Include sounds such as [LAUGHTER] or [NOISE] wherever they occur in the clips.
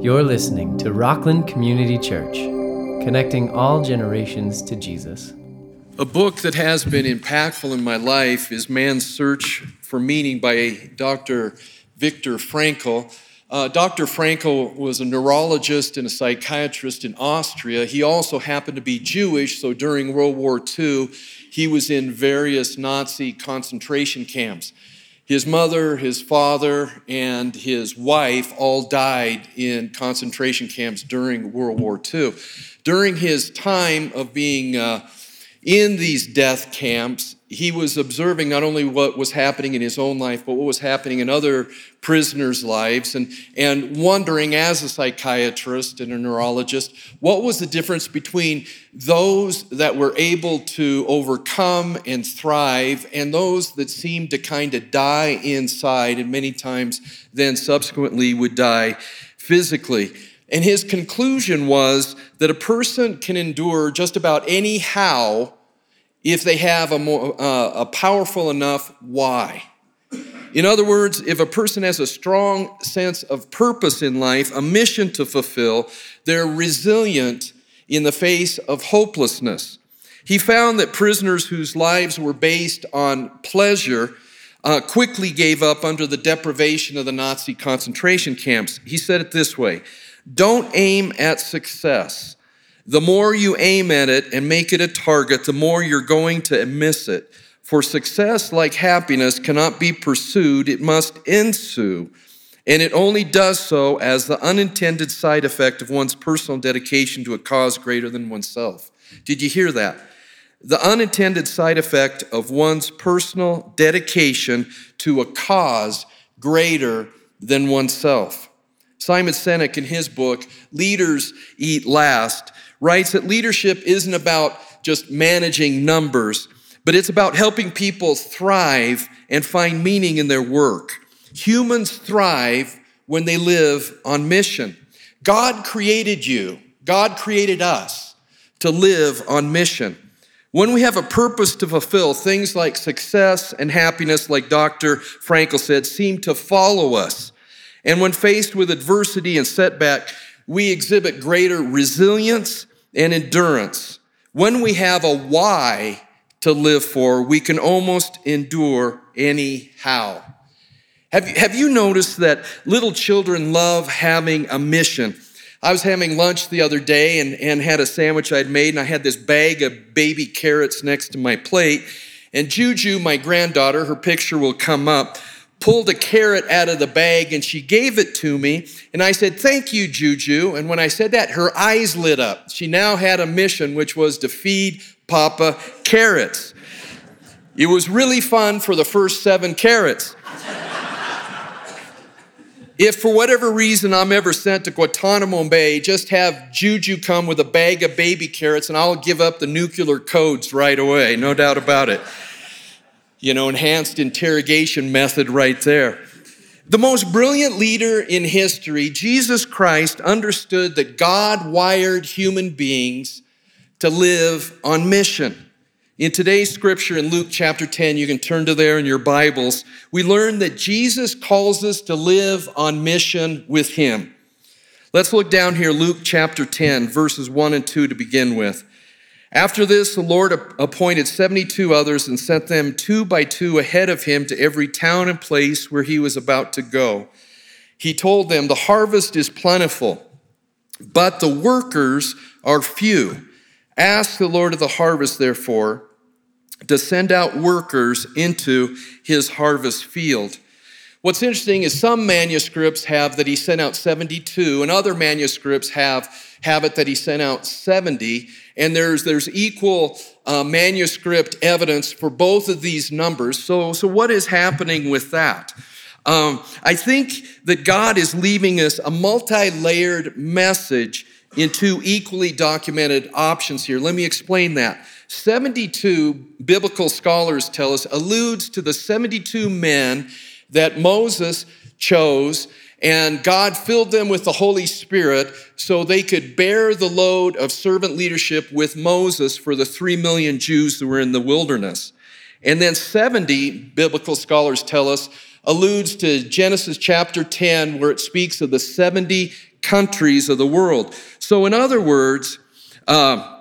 You're listening to Rockland Community Church, connecting all generations to Jesus. A book that has been impactful in my life is Man's Search for Meaning by Dr. Viktor Frankl. Uh, Dr. Frankl was a neurologist and a psychiatrist in Austria. He also happened to be Jewish, so during World War II, he was in various Nazi concentration camps. His mother, his father, and his wife all died in concentration camps during World War II. During his time of being uh, in these death camps, he was observing not only what was happening in his own life, but what was happening in other prisoners' lives, and, and wondering, as a psychiatrist and a neurologist, what was the difference between those that were able to overcome and thrive and those that seemed to kind of die inside and many times then subsequently would die physically. And his conclusion was that a person can endure just about any how if they have a, more, uh, a powerful enough why. In other words, if a person has a strong sense of purpose in life, a mission to fulfill, they're resilient in the face of hopelessness. He found that prisoners whose lives were based on pleasure uh, quickly gave up under the deprivation of the Nazi concentration camps. He said it this way Don't aim at success the more you aim at it and make it a target, the more you're going to miss it. For success, like happiness, cannot be pursued, it must ensue. And it only does so as the unintended side effect of one's personal dedication to a cause greater than oneself. Did you hear that? The unintended side effect of one's personal dedication to a cause greater than oneself. Simon Sinek, in his book, Leaders Eat Last, writes that leadership isn't about just managing numbers, but it's about helping people thrive and find meaning in their work. Humans thrive when they live on mission. God created you, God created us to live on mission. When we have a purpose to fulfill, things like success and happiness, like Dr. Frankl said, seem to follow us. And when faced with adversity and setback, we exhibit greater resilience and endurance. When we have a why to live for, we can almost endure anyhow. Have you, have you noticed that little children love having a mission? I was having lunch the other day and, and had a sandwich I'd made, and I had this bag of baby carrots next to my plate. And Juju, my granddaughter, her picture will come up, pulled a carrot out of the bag and she gave it to me. And I said, Thank you, Juju. And when I said that, her eyes lit up. She now had a mission, which was to feed Papa carrots. It was really fun for the first seven carrots. if for whatever reason I'm ever sent to Guantanamo Bay, just have Juju come with a bag of baby carrots and I'll give up the nuclear codes right away, no doubt about it you know, enhanced interrogation method right there. The most brilliant leader in history, Jesus Christ, understood that God wired human beings to live on mission. In today's scripture in Luke chapter 10, you can turn to there in your Bibles, we learn that Jesus calls us to live on mission with Him. Let's look down here, Luke chapter 10, verses 1 and 2 to begin with. After this, the Lord appointed 72 others and sent them two by two ahead of him to every town and place where he was about to go. He told them, The harvest is plentiful, but the workers are few. Ask the Lord of the harvest, therefore, to send out workers into his harvest field. What's interesting is some manuscripts have that he sent out 72, and other manuscripts have, have it that he sent out 70. And there's, there's equal uh, manuscript evidence for both of these numbers. So, so what is happening with that? Um, I think that God is leaving us a multi layered message in two equally documented options here. Let me explain that. 72, biblical scholars tell us, alludes to the 72 men that Moses chose, and God filled them with the Holy Spirit so they could bear the load of servant leadership with Moses for the three million Jews who were in the wilderness. And then 70, biblical scholars tell us, alludes to Genesis chapter 10, where it speaks of the 70 countries of the world. So, in other words, uh,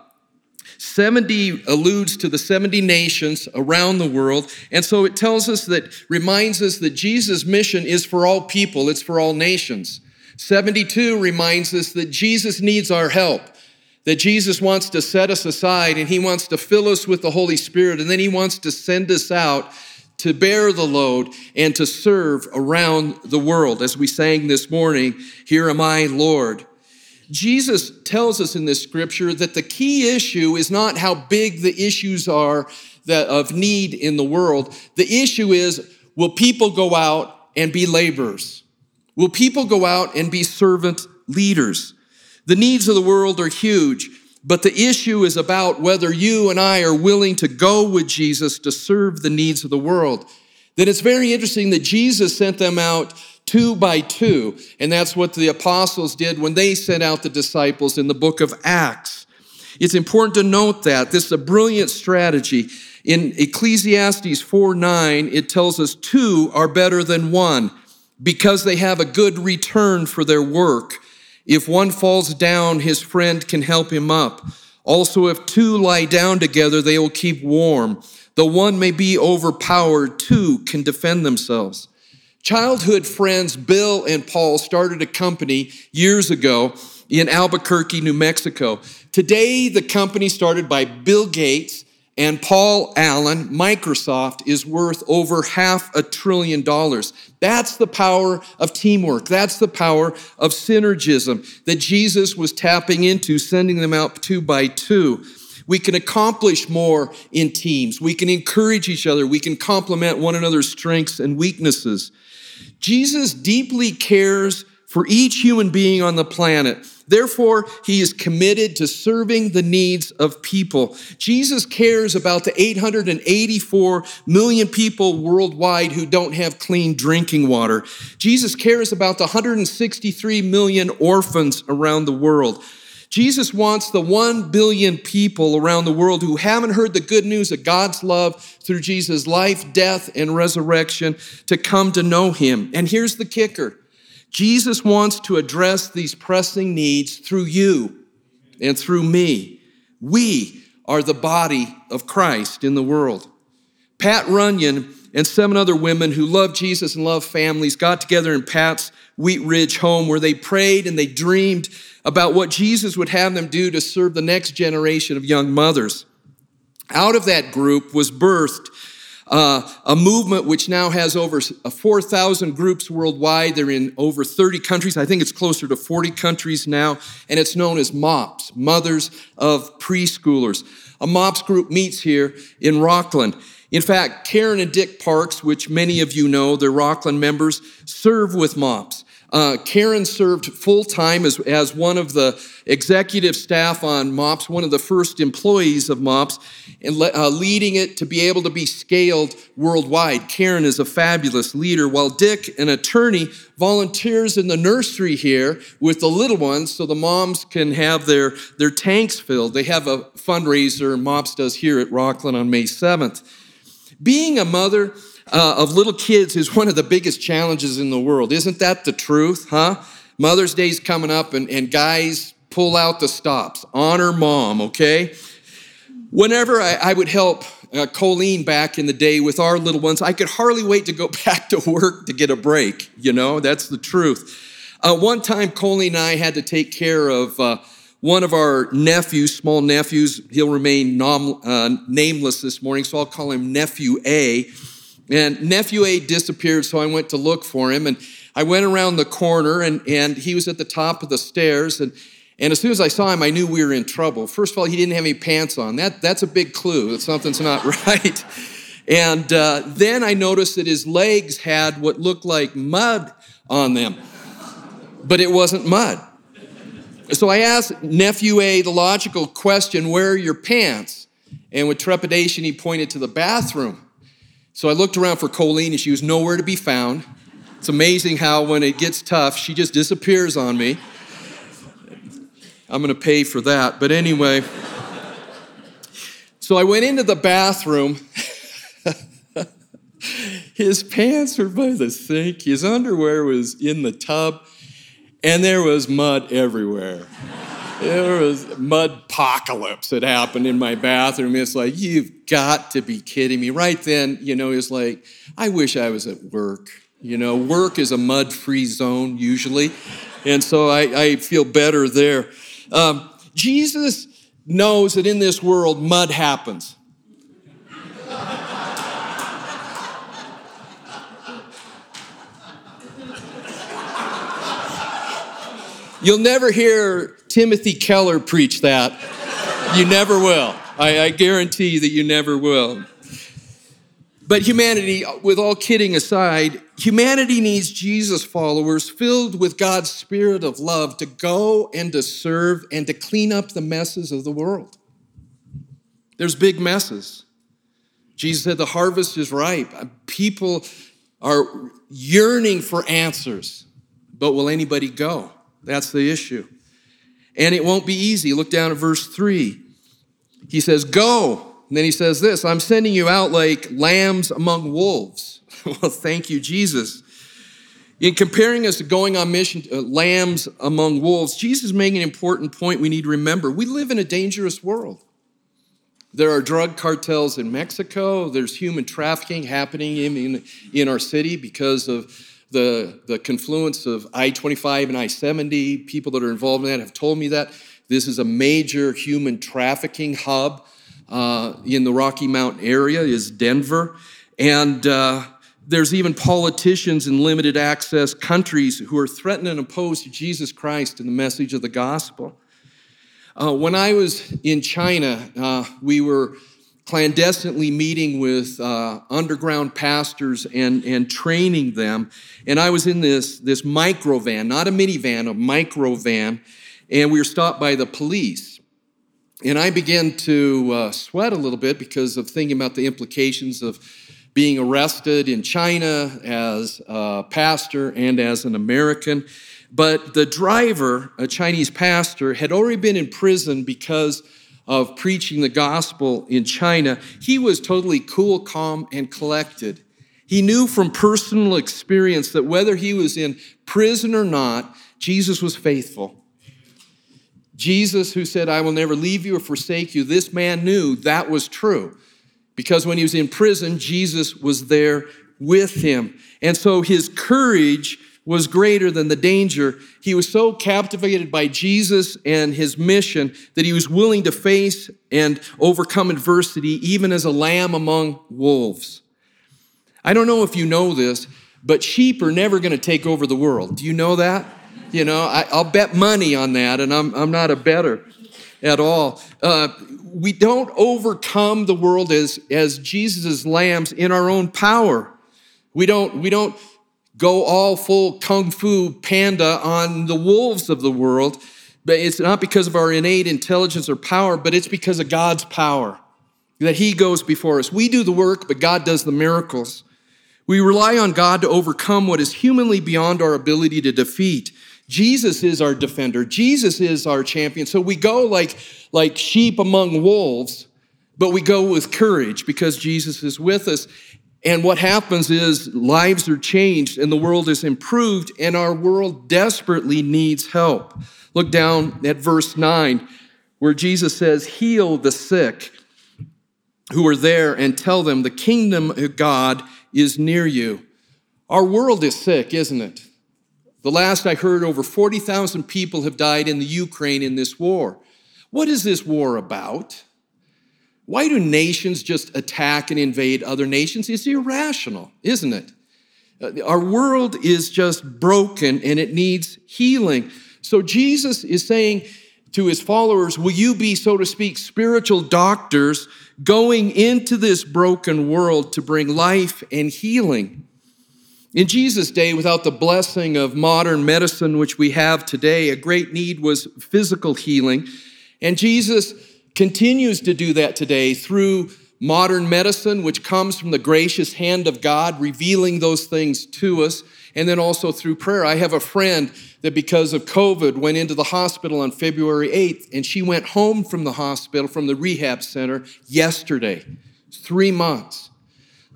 70 alludes to the 70 nations around the world. And so it tells us that, reminds us that Jesus' mission is for all people, it's for all nations. 72 reminds us that Jesus needs our help, that Jesus wants to set us aside and he wants to fill us with the Holy Spirit, and then he wants to send us out to bear the load and to serve around the world. As we sang this morning, Here am I, Lord. Jesus tells us in this scripture that the key issue is not how big the issues are that of need in the world. The issue is will people go out and be laborers? Will people go out and be servant leaders? The needs of the world are huge, but the issue is about whether you and I are willing to go with Jesus to serve the needs of the world. Then it's very interesting that Jesus sent them out two by two. And that's what the apostles did when they sent out the disciples in the book of Acts. It's important to note that this is a brilliant strategy. In Ecclesiastes 4 9, it tells us two are better than one because they have a good return for their work. If one falls down, his friend can help him up. Also, if two lie down together, they will keep warm. Though one may be overpowered, two can defend themselves. Childhood friends Bill and Paul started a company years ago in Albuquerque, New Mexico. Today, the company started by Bill Gates and Paul Allen, Microsoft, is worth over half a trillion dollars. That's the power of teamwork. That's the power of synergism that Jesus was tapping into, sending them out two by two. We can accomplish more in teams. We can encourage each other. We can complement one another's strengths and weaknesses. Jesus deeply cares for each human being on the planet. Therefore, he is committed to serving the needs of people. Jesus cares about the 884 million people worldwide who don't have clean drinking water. Jesus cares about the 163 million orphans around the world. Jesus wants the 1 billion people around the world who haven't heard the good news of God's love through Jesus' life, death, and resurrection to come to know him. And here's the kicker Jesus wants to address these pressing needs through you and through me. We are the body of Christ in the world. Pat Runyon and seven other women who love Jesus and love families got together in Pat's Wheat Ridge home where they prayed and they dreamed about what Jesus would have them do to serve the next generation of young mothers. Out of that group was birthed uh, a movement which now has over 4,000 groups worldwide. They're in over 30 countries. I think it's closer to 40 countries now, and it's known as MOPS, Mothers of Preschoolers. A MOPS group meets here in Rockland. In fact, Karen and Dick Parks, which many of you know, they're Rockland members, serve with MOPS. Uh, Karen served full time as, as one of the executive staff on MOPS, one of the first employees of MOPS, and le- uh, leading it to be able to be scaled worldwide. Karen is a fabulous leader, while Dick, an attorney, volunteers in the nursery here with the little ones so the moms can have their, their tanks filled. They have a fundraiser MOPS does here at Rockland on May 7th. Being a mother, uh, of little kids is one of the biggest challenges in the world. Isn't that the truth, huh? Mother's Day's coming up, and, and guys pull out the stops. Honor mom, okay? Whenever I, I would help uh, Colleen back in the day with our little ones, I could hardly wait to go [LAUGHS] back to work to get a break. You know, that's the truth. Uh, one time, Colleen and I had to take care of uh, one of our nephews, small nephews. He'll remain nom- uh, nameless this morning, so I'll call him Nephew A. And nephew A disappeared, so I went to look for him. And I went around the corner, and, and he was at the top of the stairs. And, and as soon as I saw him, I knew we were in trouble. First of all, he didn't have any pants on. That, that's a big clue that something's not [LAUGHS] right. And uh, then I noticed that his legs had what looked like mud on them, but it wasn't mud. So I asked nephew A the logical question, Where are your pants? And with trepidation, he pointed to the bathroom. So I looked around for Colleen and she was nowhere to be found. It's amazing how when it gets tough, she just disappears on me. I'm going to pay for that. But anyway, so I went into the bathroom. [LAUGHS] his pants were by the sink, his underwear was in the tub, and there was mud everywhere. There was mud apocalypse that happened in my bathroom. It's like, you've got to be kidding me. Right then, you know, it's like, I wish I was at work. You know, work is a mud free zone usually. And so I, I feel better there. Um, Jesus knows that in this world, mud happens. You'll never hear Timothy Keller preach that. You never will. I, I guarantee that you never will. But humanity, with all kidding aside, humanity needs Jesus followers filled with God's spirit of love to go and to serve and to clean up the messes of the world. There's big messes. Jesus said the harvest is ripe. Uh, people are yearning for answers, but will anybody go? That's the issue. And it won't be easy. Look down at verse 3. He says, Go and then he says this I'm sending you out like lambs among wolves. [LAUGHS] well, thank you, Jesus. In comparing us to going on mission, uh, lambs among wolves, Jesus is making an important point we need to remember. We live in a dangerous world. There are drug cartels in Mexico. There's human trafficking happening in, in, in our city because of the, the confluence of I 25 and I 70. People that are involved in that have told me that. This is a major human trafficking hub uh, in the Rocky Mountain area is Denver. And uh, there's even politicians in limited access countries who are threatened and opposed to Jesus Christ and the message of the gospel. Uh, when I was in China, uh, we were clandestinely meeting with uh, underground pastors and, and training them. And I was in this, this micro van, not a minivan, a micro van, and we were stopped by the police. And I began to uh, sweat a little bit because of thinking about the implications of being arrested in China as a pastor and as an American. But the driver, a Chinese pastor, had already been in prison because of preaching the gospel in China. He was totally cool, calm, and collected. He knew from personal experience that whether he was in prison or not, Jesus was faithful. Jesus, who said, I will never leave you or forsake you, this man knew that was true. Because when he was in prison, Jesus was there with him. And so his courage was greater than the danger. He was so captivated by Jesus and his mission that he was willing to face and overcome adversity, even as a lamb among wolves. I don't know if you know this, but sheep are never going to take over the world. Do you know that? You know, I, will bet money on that, and I'm, I'm not a bettor at all. Uh, we don't overcome the world as, as Jesus' lambs in our own power. We don't, we don't go all full kung fu panda on the wolves of the world, but it's not because of our innate intelligence or power, but it's because of God's power that He goes before us. We do the work, but God does the miracles. We rely on God to overcome what is humanly beyond our ability to defeat. Jesus is our defender. Jesus is our champion. So we go like, like sheep among wolves, but we go with courage because Jesus is with us. And what happens is lives are changed and the world is improved, and our world desperately needs help. Look down at verse 9, where Jesus says, Heal the sick who are there and tell them the kingdom of God is near you. Our world is sick, isn't it? The last I heard, over 40,000 people have died in the Ukraine in this war. What is this war about? Why do nations just attack and invade other nations? It's irrational, isn't it? Uh, our world is just broken and it needs healing. So Jesus is saying to his followers, Will you be, so to speak, spiritual doctors going into this broken world to bring life and healing? In Jesus' day, without the blessing of modern medicine, which we have today, a great need was physical healing. And Jesus continues to do that today through modern medicine, which comes from the gracious hand of God, revealing those things to us, and then also through prayer. I have a friend that, because of COVID, went into the hospital on February 8th, and she went home from the hospital, from the rehab center, yesterday. Three months.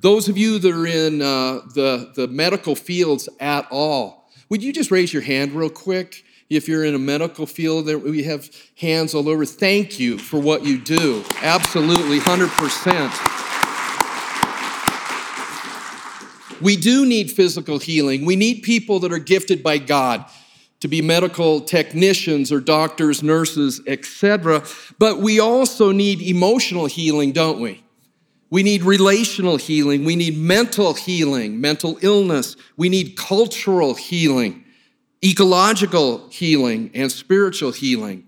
Those of you that are in uh, the, the medical fields at all, would you just raise your hand real quick? If you're in a medical field, we have hands all over. Thank you for what you do. Absolutely, 100%. We do need physical healing. We need people that are gifted by God to be medical technicians or doctors, nurses, etc. But we also need emotional healing, don't we? We need relational healing. We need mental healing, mental illness. We need cultural healing, ecological healing, and spiritual healing.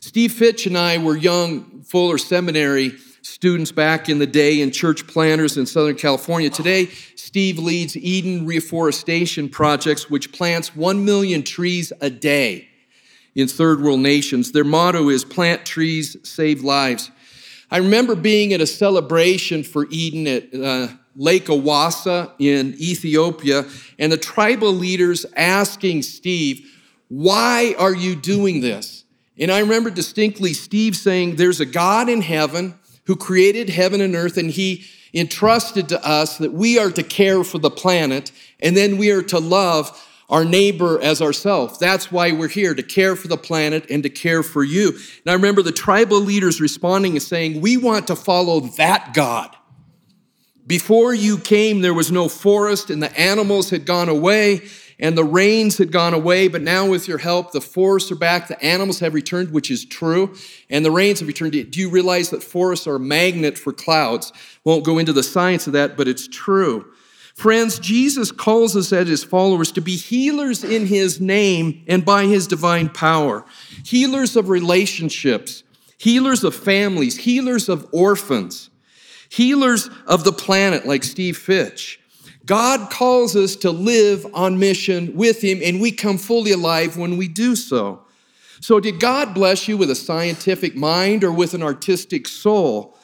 Steve Fitch and I were young Fuller Seminary students back in the day and church planters in Southern California. Today, Steve leads Eden Reforestation Projects, which plants 1 million trees a day in third world nations. Their motto is plant trees, save lives. I remember being at a celebration for Eden at uh, Lake Awasa in Ethiopia, and the tribal leaders asking Steve, Why are you doing this? And I remember distinctly Steve saying, There's a God in heaven who created heaven and earth, and he entrusted to us that we are to care for the planet, and then we are to love our neighbor as ourselves. That's why we're here, to care for the planet and to care for you. And I remember the tribal leaders responding and saying, We want to follow that God. Before you came, there was no forest, and the animals had gone away and the rains had gone away, but now with your help, the forests are back, the animals have returned, which is true, and the rains have returned. Do you realize that forests are a magnet for clouds? Won't go into the science of that, but it's true. Friends, Jesus calls us as his followers to be healers in his name and by his divine power, healers of relationships, healers of families, healers of orphans, healers of the planet, like Steve Fitch. God calls us to live on mission with Him, and we come fully alive when we do so. So, did God bless you with a scientific mind or with an artistic soul?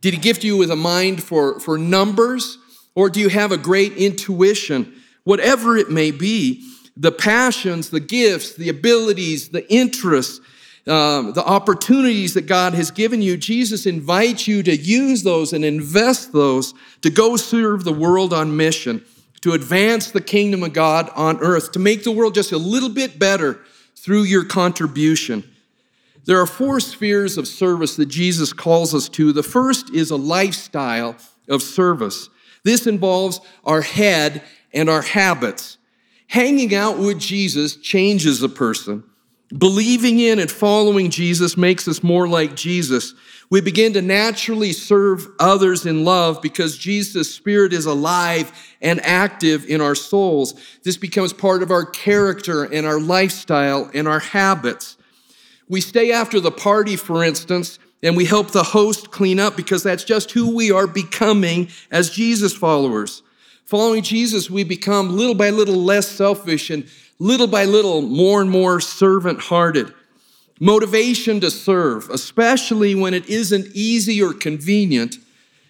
Did He gift you with a mind for, for numbers? Or do you have a great intuition? Whatever it may be, the passions, the gifts, the abilities, the interests, um, the opportunities that God has given you, Jesus invites you to use those and invest those to go serve the world on mission, to advance the kingdom of God on earth, to make the world just a little bit better through your contribution. There are four spheres of service that Jesus calls us to. The first is a lifestyle of service. This involves our head and our habits. Hanging out with Jesus changes a person. Believing in and following Jesus makes us more like Jesus. We begin to naturally serve others in love because Jesus' Spirit is alive and active in our souls. This becomes part of our character and our lifestyle and our habits. We stay after the party, for instance, and we help the host clean up because that's just who we are becoming as Jesus followers. Following Jesus, we become little by little less selfish and little by little, more and more servant hearted. Motivation to serve, especially when it isn't easy or convenient,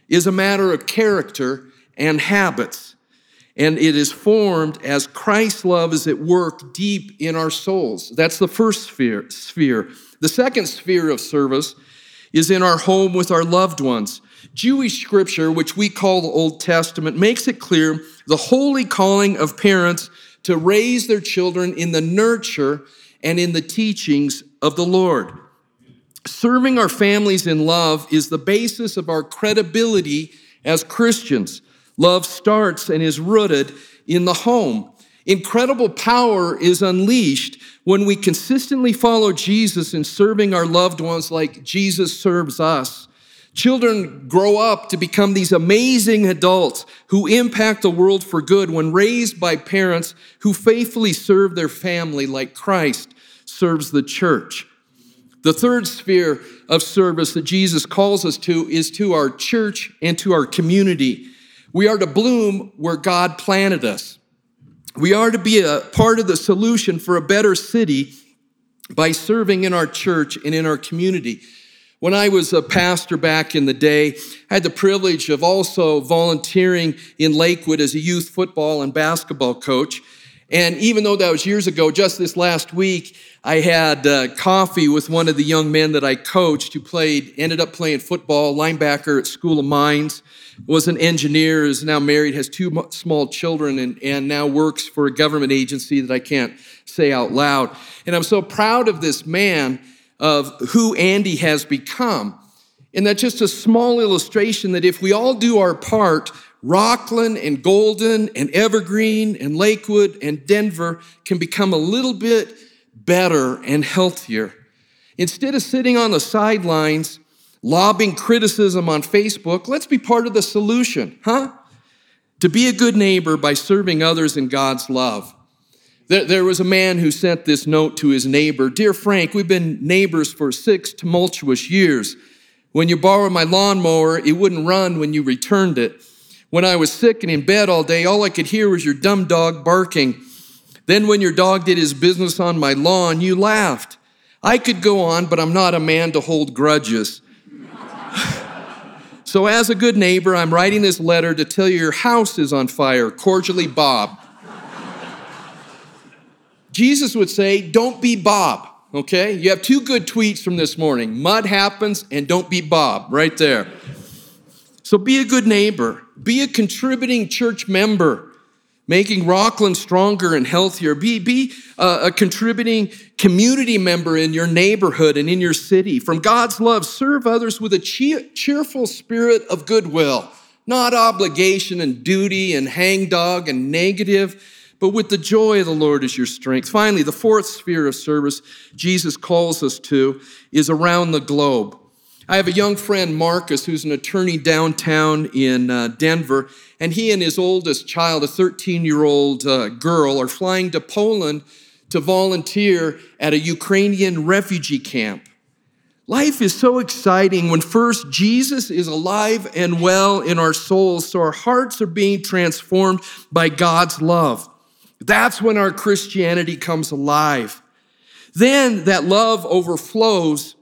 is a matter of character and habits. And it is formed as Christ's love is at work deep in our souls. That's the first sphere. sphere. The second sphere of service is in our home with our loved ones. Jewish scripture, which we call the Old Testament, makes it clear the holy calling of parents to raise their children in the nurture and in the teachings of the Lord. Serving our families in love is the basis of our credibility as Christians. Love starts and is rooted in the home. Incredible power is unleashed when we consistently follow Jesus in serving our loved ones like Jesus serves us. Children grow up to become these amazing adults who impact the world for good when raised by parents who faithfully serve their family like Christ serves the church. The third sphere of service that Jesus calls us to is to our church and to our community. We are to bloom where God planted us. We are to be a part of the solution for a better city by serving in our church and in our community. When I was a pastor back in the day, I had the privilege of also volunteering in Lakewood as a youth football and basketball coach. And even though that was years ago, just this last week, I had uh, coffee with one of the young men that I coached who played, ended up playing football, linebacker at School of Mines, was an engineer, is now married, has two small children, and, and now works for a government agency that I can't say out loud. And I'm so proud of this man, of who Andy has become. And that's just a small illustration that if we all do our part, Rockland and Golden and Evergreen and Lakewood and Denver can become a little bit better and healthier. Instead of sitting on the sidelines, lobbing criticism on Facebook, let's be part of the solution, huh? To be a good neighbor by serving others in God's love. There, was a man who sent this note to his neighbor Dear Frank, we've been neighbors for six tumultuous years. When you borrowed my lawnmower, it wouldn't run when you returned it. When I was sick and in bed all day, all I could hear was your dumb dog barking. Then, when your dog did his business on my lawn, you laughed. I could go on, but I'm not a man to hold grudges. [LAUGHS] so, as a good neighbor, I'm writing this letter to tell you your house is on fire. Cordially, Bob. Jesus would say, Don't be Bob, okay? You have two good tweets from this morning mud happens, and don't be Bob, right there. So, be a good neighbor, be a contributing church member making Rockland stronger and healthier. Be, be a, a, contributing community member in your neighborhood and in your city. From God's love, serve others with a cheer, cheerful spirit of goodwill, not obligation and duty and hangdog and negative, but with the joy of the Lord is your strength. Finally, the fourth sphere of service Jesus calls us to is around the globe. I have a young friend, Marcus, who's an attorney downtown in uh, Denver, and he and his oldest child, a 13 year old uh, girl, are flying to Poland to volunteer at a Ukrainian refugee camp. Life is so exciting when first Jesus is alive and well in our souls, so our hearts are being transformed by God's love. That's when our Christianity comes alive. Then that love overflows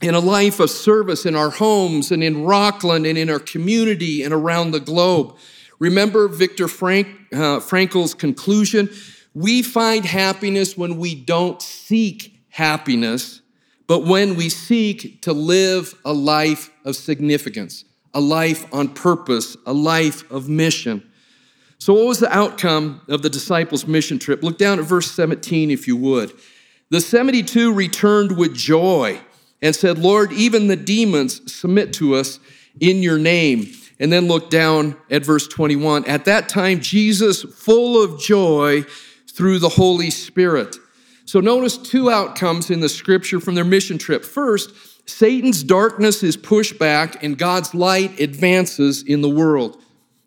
in a life of service in our homes and in Rockland and in our community and around the globe. Remember Viktor Frank, uh, Frankl's conclusion? We find happiness when we don't seek happiness, but when we seek to live a life of significance, a life on purpose, a life of mission. So, what was the outcome of the disciples' mission trip? Look down at verse 17, if you would. The 72 returned with joy and said, Lord, even the demons submit to us in your name. And then look down at verse 21. At that time, Jesus, full of joy through the Holy Spirit. So notice two outcomes in the scripture from their mission trip. First, Satan's darkness is pushed back and God's light advances in the world.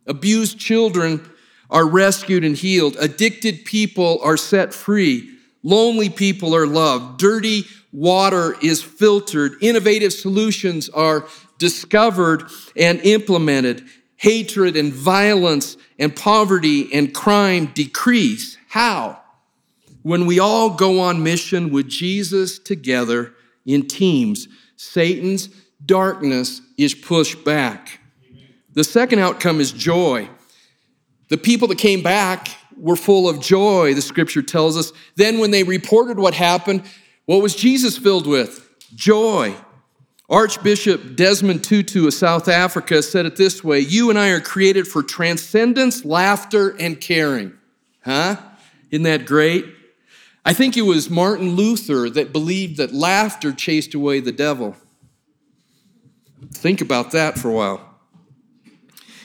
Abused children are rescued and healed. Addicted people are set free. Lonely people are loved. Dirty water is filtered. Innovative solutions are discovered and implemented. Hatred and violence and poverty and crime decrease. How? When we all go on mission with Jesus together in teams, Satan's darkness is pushed back. The second outcome is joy. The people that came back were full of joy, the scripture tells us. Then, when they reported what happened, what was Jesus filled with? Joy. Archbishop Desmond Tutu of South Africa said it this way You and I are created for transcendence, laughter, and caring. Huh? Isn't that great? I think it was Martin Luther that believed that laughter chased away the devil. Think about that for a while.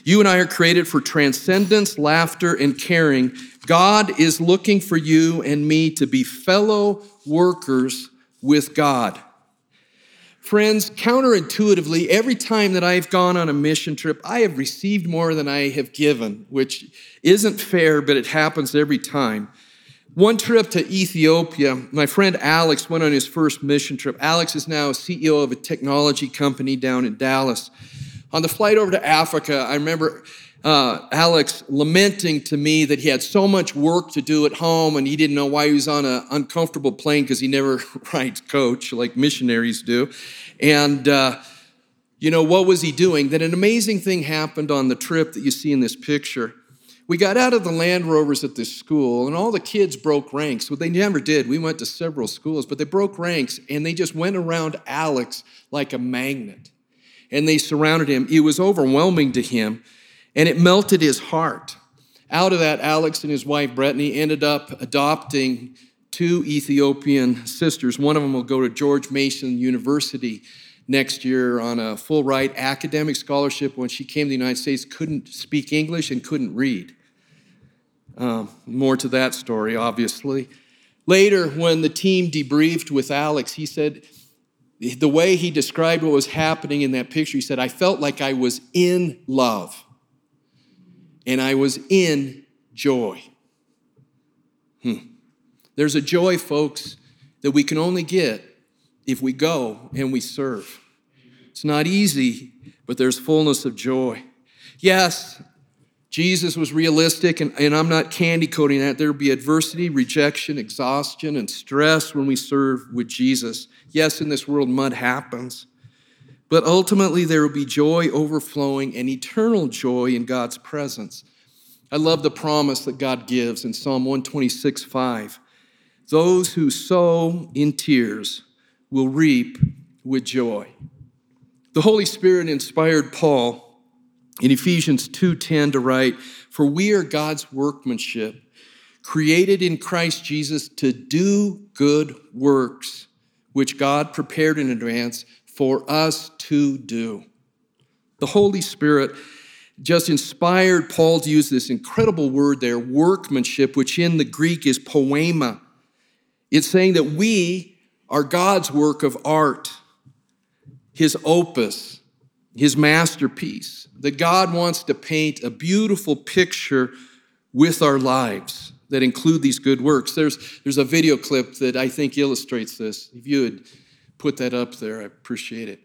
You and I are created for transcendence, laughter, and caring. God is looking for you and me to be fellow workers with God. Friends, counterintuitively, every time that I've gone on a mission trip, I have received more than I have given, which isn't fair, but it happens every time. One trip to Ethiopia, my friend Alex went on his first mission trip. Alex is now CEO of a technology company down in Dallas. On the flight over to Africa, I remember uh, Alex lamenting to me that he had so much work to do at home and he didn't know why he was on an uncomfortable plane because he never [LAUGHS] rides coach like missionaries do. And, uh, you know, what was he doing? That an amazing thing happened on the trip that you see in this picture. We got out of the Land Rovers at this school, and all the kids broke ranks. Well, they never did. We went to several schools, but they broke ranks, and they just went around Alex like a magnet. And they surrounded him. It was overwhelming to him, and it melted his heart. Out of that, Alex and his wife, Brittany, ended up adopting two Ethiopian sisters. One of them will go to George Mason University next year on a full ride academic scholarship. When she came to the United States, couldn't speak English and couldn't read. Um, more to that story, obviously. Later, when the team debriefed with Alex, he said, the way he described what was happening in that picture, he said, I felt like I was in love and I was in joy. Hmm. There's a joy, folks, that we can only get if we go and we serve. It's not easy, but there's fullness of joy. Yes, Jesus was realistic, and, and I'm not candy coating that. There will be adversity, rejection, exhaustion, and stress when we serve with Jesus. Yes, in this world, mud happens. But ultimately, there will be joy overflowing and eternal joy in God's presence. I love the promise that God gives in Psalm 126 5. Those who sow in tears will reap with joy. The Holy Spirit inspired Paul in Ephesians 2:10 to write, "For we are God's workmanship, created in Christ Jesus to do good works, which God prepared in advance for us to do." The Holy Spirit just inspired Paul to use this incredible word there, workmanship, which in the Greek is poiema. It's saying that we are God's work of art, his opus, his masterpiece that God wants to paint a beautiful picture with our lives that include these good works. There's, there's a video clip that I think illustrates this. If you would put that up there, I appreciate it.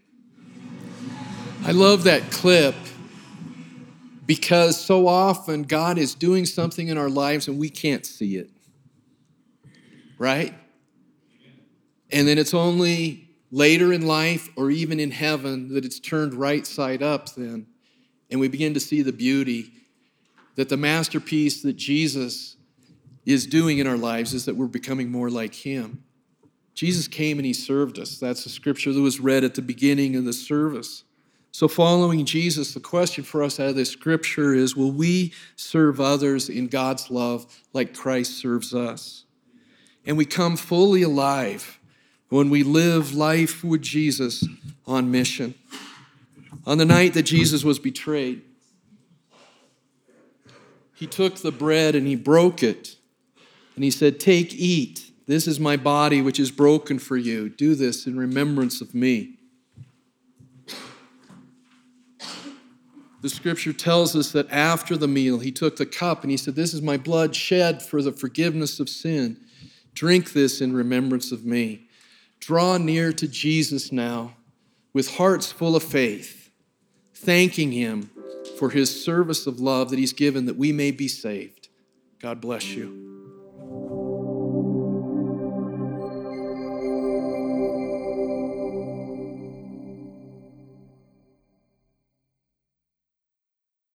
I love that clip because so often God is doing something in our lives and we can't see it. Right? And then it's only later in life or even in heaven that it's turned right side up then and we begin to see the beauty that the masterpiece that Jesus is doing in our lives is that we're becoming more like Him. Jesus came and He served us. That's the scripture that was read at the beginning of the service. So, following Jesus, the question for us out of this scripture is will we serve others in God's love like Christ serves us? And we come fully alive when we live life with Jesus on mission. On the night that Jesus was betrayed, he took the bread and he broke it. And he said, Take, eat. This is my body, which is broken for you. Do this in remembrance of me. The scripture tells us that after the meal, he took the cup and he said, This is my blood shed for the forgiveness of sin. Drink this in remembrance of me. Draw near to Jesus now with hearts full of faith thanking Him for His service of love that He's given that we may be saved. God bless you.